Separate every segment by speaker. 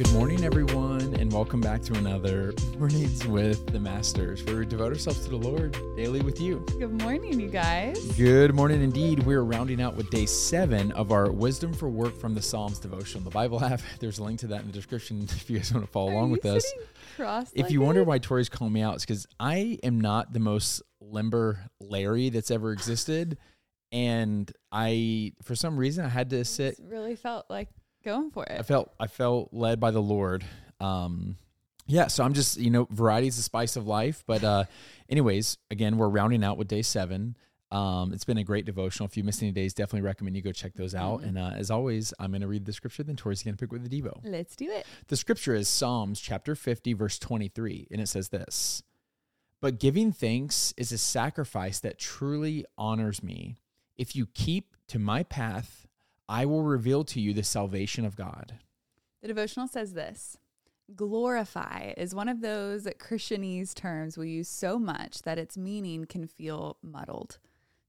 Speaker 1: Good morning, everyone, and welcome back to another Mornings with the Masters, where we devote ourselves to the Lord daily with you.
Speaker 2: Good morning, you guys.
Speaker 1: Good morning, indeed. We're rounding out with day seven of our Wisdom for Work from the Psalms devotion, the Bible app. There's a link to that in the description if you guys want to follow
Speaker 2: Are
Speaker 1: along with us. If you wonder why Tori's calling me out, it's because I am not the most limber Larry that's ever existed. And I, for some reason, I had to sit
Speaker 2: really felt like going for it.
Speaker 1: I felt I felt led by the Lord. Um, yeah, so I'm just you know variety is the spice of life. But uh, anyways, again, we're rounding out with day seven. Um, it's been a great devotional. If you missed any days, definitely recommend you go check those out.
Speaker 2: Mhm.
Speaker 1: And uh, as always, I'm going to read the scripture. Then Tori's going to pick with the Devo.
Speaker 2: Let's do it.
Speaker 1: The scripture is Psalms chapter 50, verse 23, and it says this But giving thanks is a sacrifice that truly honors me. If you keep to my path, I will reveal to you the salvation of God.
Speaker 2: The devotional says this glorify is one of those Christianese terms we use so much that its meaning can feel muddled.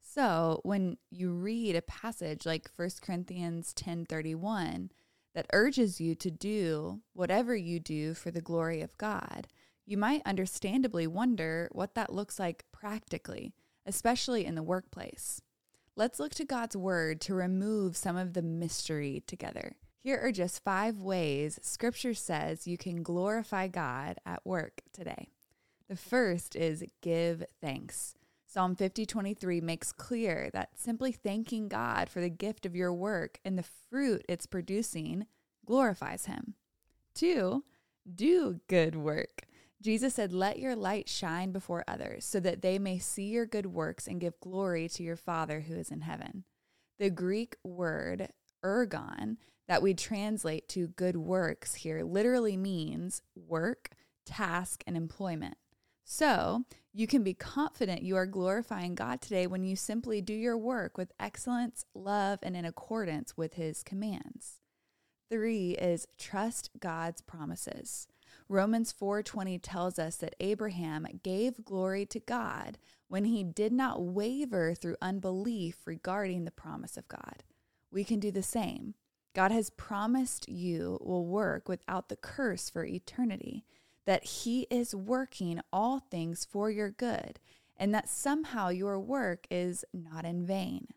Speaker 2: So when you read a passage like 1 Corinthians 10:31 that urges you to do whatever you do for the glory of God, you might understandably wonder what that looks like practically, especially in the workplace. Let's look to God's word to remove some of the mystery together. Here are just five ways Scripture says you can glorify God at work today. The first is give thanks. Psalm 50:23 makes clear that simply thanking God for the gift of your work and the fruit it's producing glorifies him. 2. Do good work. Jesus said, Let your light shine before others, so that they may see your good works and give glory to your Father who is in heaven. The Greek word ergon, that we translate to good works here, literally means work, task, and employment. So you can be confident you are glorifying God today when you simply do your work with excellence, love, and in accordance with his commands. Three is trust God's promises. Romans 4:20 tells us that Abraham gave glory to God when he did not waver through unbelief regarding the promise of God. We can do the same. God has promised you will work without the curse for eternity, that he is working all things for your good, and that somehow your work is not in vain.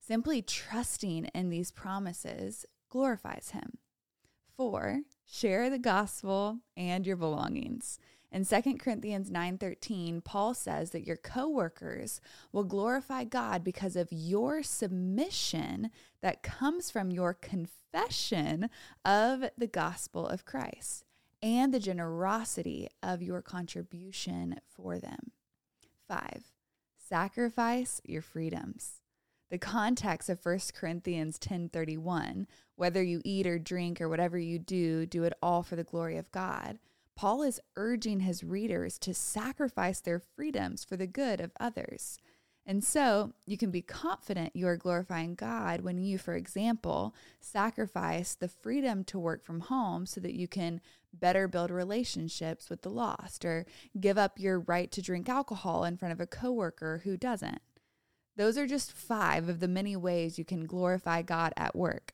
Speaker 2: Simply trusting in these promises glorifies him. Four, share the gospel and your belongings. In 2 Corinthians 9:13, Paul says that your coworkers will glorify God because of your submission that comes from your confession of the gospel of Christ and the generosity of your contribution for them. 5. Sacrifice your freedoms. The context of 1 Corinthians 10:31, whether you eat or drink or whatever you do, do it all for the glory of God. Paul is urging his readers to sacrifice their freedoms for the good of others. And so you can be confident you are glorifying God when you, for example, sacrifice the freedom to work from home so that you can better build relationships with the lost, or give up your right to drink alcohol in front of a coworker who doesn't. Those are just five of the many ways you can glorify God at work.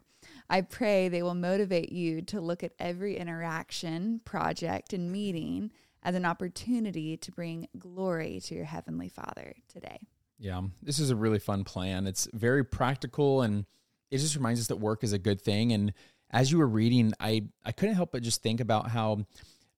Speaker 2: I pray they will motivate you to look at every interaction, project, and meeting as an opportunity to bring glory to your Heavenly Father today.
Speaker 1: Yeah, this is a really fun plan. It's very practical and it just reminds us that work is a good thing. And as you were reading, I, I couldn't help but just think about how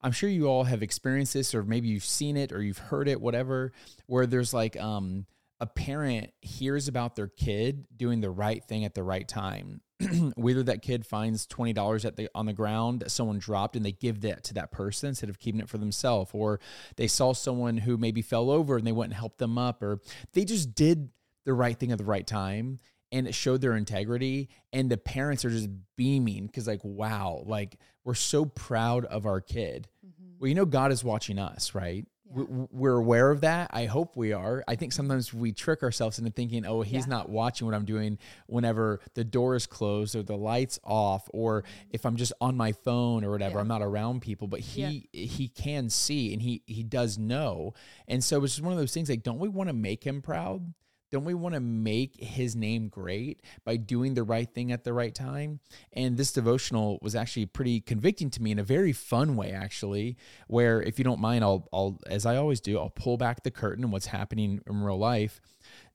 Speaker 1: I'm sure you all have experienced this, or maybe you've seen it or you've heard it, whatever, where there's like um, a parent hears about their kid doing the right thing at the right time. Whether that kid finds twenty dollars at the on the ground that someone dropped and they give that to that person instead of keeping it for themselves, or they saw someone who maybe fell over and they went and helped them up, or they just did the right thing at the right time and it showed their integrity and the parents are just beaming because like wow like we're so proud of our kid. Mm-hmm. Well you know god is watching us right
Speaker 2: Yeah.
Speaker 1: we, we're aware of that i hope we are i think sometimes we trick ourselves into thinking oh he's
Speaker 2: Yeah.
Speaker 1: not watching what i'm doing whenever the door is closed or the lights off or if i'm just on my phone or whatever
Speaker 2: Yeah.
Speaker 1: i'm not around people but he he can see and he he does know and so it's just one of those things like don't we want to make him proud don't we want to make his name great by doing the right thing at the right time? And this devotional was actually pretty convicting to me in a very fun way, actually, where if you don't mind, I'll, I'll as I always do, I'll pull back the curtain on what's happening in real life.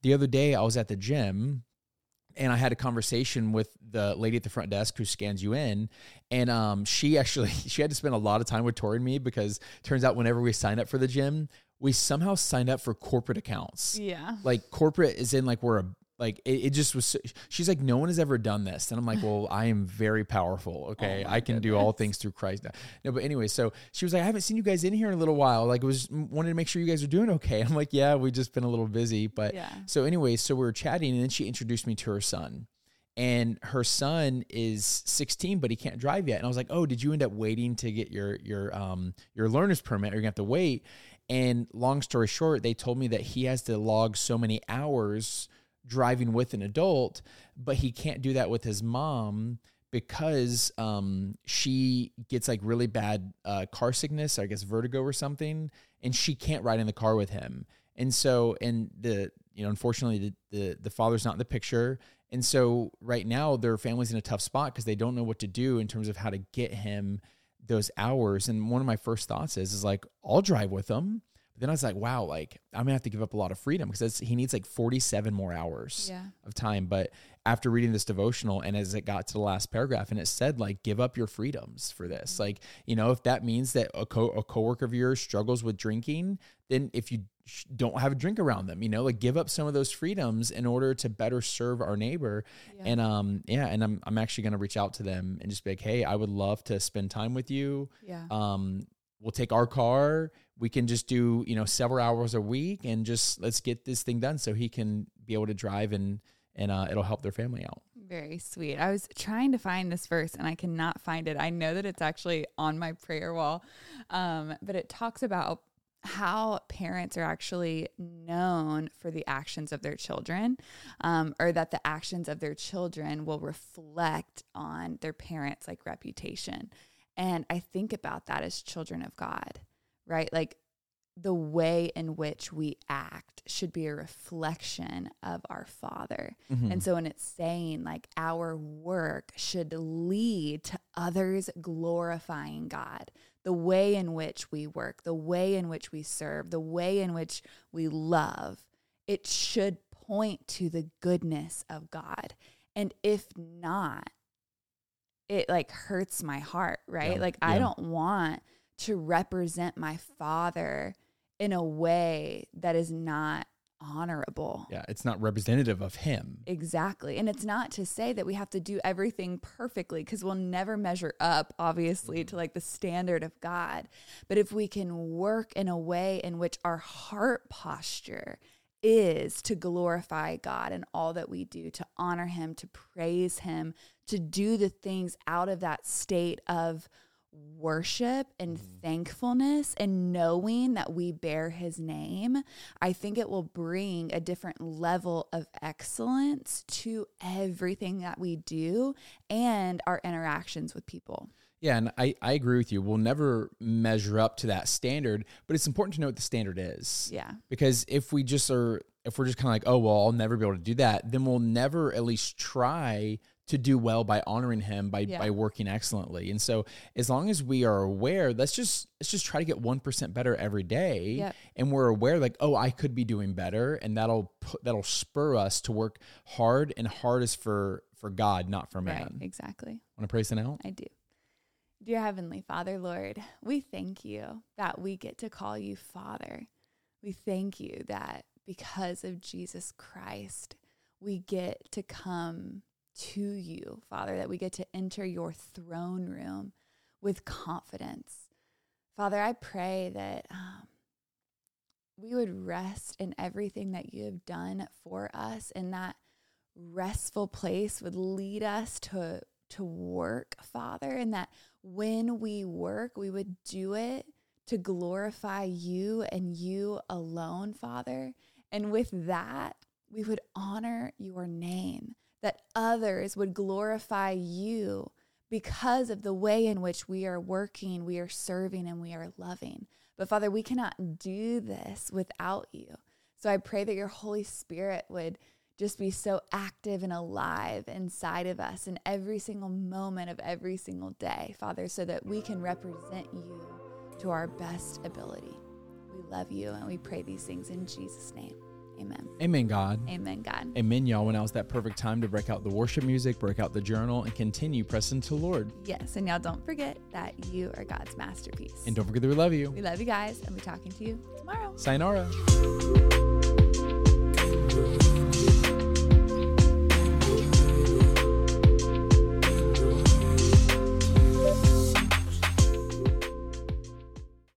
Speaker 1: The other day, I was at the gym and I had a conversation with the lady at the front desk who scans you in, and um, she actually she had to spend a lot of time with Tori and me because turns out whenever we sign up for the gym, we somehow signed up for corporate accounts.
Speaker 2: Yeah.
Speaker 1: Like corporate is in like we're a like it, it just was she's like no one has ever done this. And i'm like well i am very powerful okay?
Speaker 2: Oh
Speaker 1: i can do all things through christ now. no but anyway so she was like i haven't seen you guys in here in a little while. Like it was wanted to make sure you guys are doing okay. I'm like yeah we've just been a little busy. But
Speaker 2: Yeah.
Speaker 1: so anyway so we were chatting and then she introduced me to her son. And her son is 16 but he can't drive yet. And i was like oh did you end up waiting to get your your um your learner's permit? Or you're gonna have to wait and long story short they told me that he has to log so many hours driving with an adult but he can't do that with his mom because um, she gets like really bad uh, car sickness, I guess vertigo or something, and she can't ride in the car with him. And so, and the you know, unfortunately, the the, the father's not in the picture, and so right now their family's in a tough spot because they don't know what to do in terms of how to get him those hours. And one of my first thoughts is, is like, I'll drive with him. But then I was like, wow, like I'm gonna have to give up a lot of freedom because he needs like 47 more hours
Speaker 2: Yeah.
Speaker 1: of time. But after reading this devotional and as it got to the last paragraph and it said like give up your freedoms for this mm. like you know if that means that a, co- a coworker of yours struggles with drinking then if you don't have a drink around them you know like give up some of those freedoms in order to better serve our neighbor
Speaker 2: Yeah.
Speaker 1: and um yeah and i'm, I'm actually going to reach out to them and just be like hey i would love to spend time with you
Speaker 2: Yeah.
Speaker 1: um we'll take our car we can just do you know several hours a week and just let's get this thing done so he can be able to drive and and uh, it'll help their family out
Speaker 2: Very sweet. I was trying to find this verse and I cannot find it. I know that it's actually on my prayer wall, um, but it talks about how parents are actually known for the actions of their children, um, or that the actions of their children will reflect on their parents' like reputation. And I think about that as children of God, right? Like the way in which we act should be a reflection of our Father.
Speaker 1: Mm-hmm.
Speaker 2: And so when it's saying like our work should lead to others glorifying God, the way in which we work, the way in which we serve, the way in which we love, it should point to the goodness of God. And if not, it like hurts my heart, right?
Speaker 1: Yeah.
Speaker 2: Like I don't want to represent my father in a way that is not honorable.
Speaker 1: yeah it's not representative of him
Speaker 2: Exactly. And it's not to say that we have to do everything perfectly because we'll never measure up, obviously, to mm-hmm. like the standard of God. But if we can work in a way in which our heart posture is to glorify God in all that we do, to honor Him, to praise Him, to do the things out of that state of worship and mm-hmm. thankfulness and knowing that we bear his name, I think it will bring a different level of excellence to everything that we do and our interactions with people.
Speaker 1: yeah and I, I agree with you we'll never measure up to that standard but it's important to know what the standard is
Speaker 2: Yeah.
Speaker 1: because if we just are if we're just kind of like oh well i'll never be able to do that then we'll never at least try to do well by honoring him by
Speaker 2: Yeah.
Speaker 1: by working excellently and so as long as we are aware let's just let's just try to get 1% better every day
Speaker 2: Yep.
Speaker 1: and we're aware like oh i could be doing better and that'll put, that'll spur us to work hard and hard is for for god not for man
Speaker 2: Right. Exactly.
Speaker 1: want to pray this out
Speaker 2: I do. Dear Heavenly Father, Lord, we thank you that we get to call you Father. We thank you that because of Jesus Christ, we get to come to you, Father, that we get to enter your throne room with confidence. Father, I pray that um, we would rest in everything that you have done for us, and that restful place would lead us to to work, Father, and that when we work, we would do it to glorify you and you alone, Father. And with that, we would honor your name, that others would glorify you because of the way in which we are working, we are serving, and we are loving. But Father, we cannot do this without you. So I pray that your Holy Spirit would just be so active and alive inside of us in every single moment of every single day, Father, so that we can represent you to our best ability. We love you and we pray these things in Jesus' name. Amen.
Speaker 1: Amen, God.
Speaker 2: Amen, God.
Speaker 1: Amen, y'all. When now's that perfect time to break out the worship music, break out the journal, and continue pressing to the Lord.
Speaker 2: Yes, and y'all don't forget that you are God's masterpiece.
Speaker 1: And don't forget that we love you.
Speaker 2: we love you guys, and we're talking to you tomorrow.
Speaker 1: Sayonara.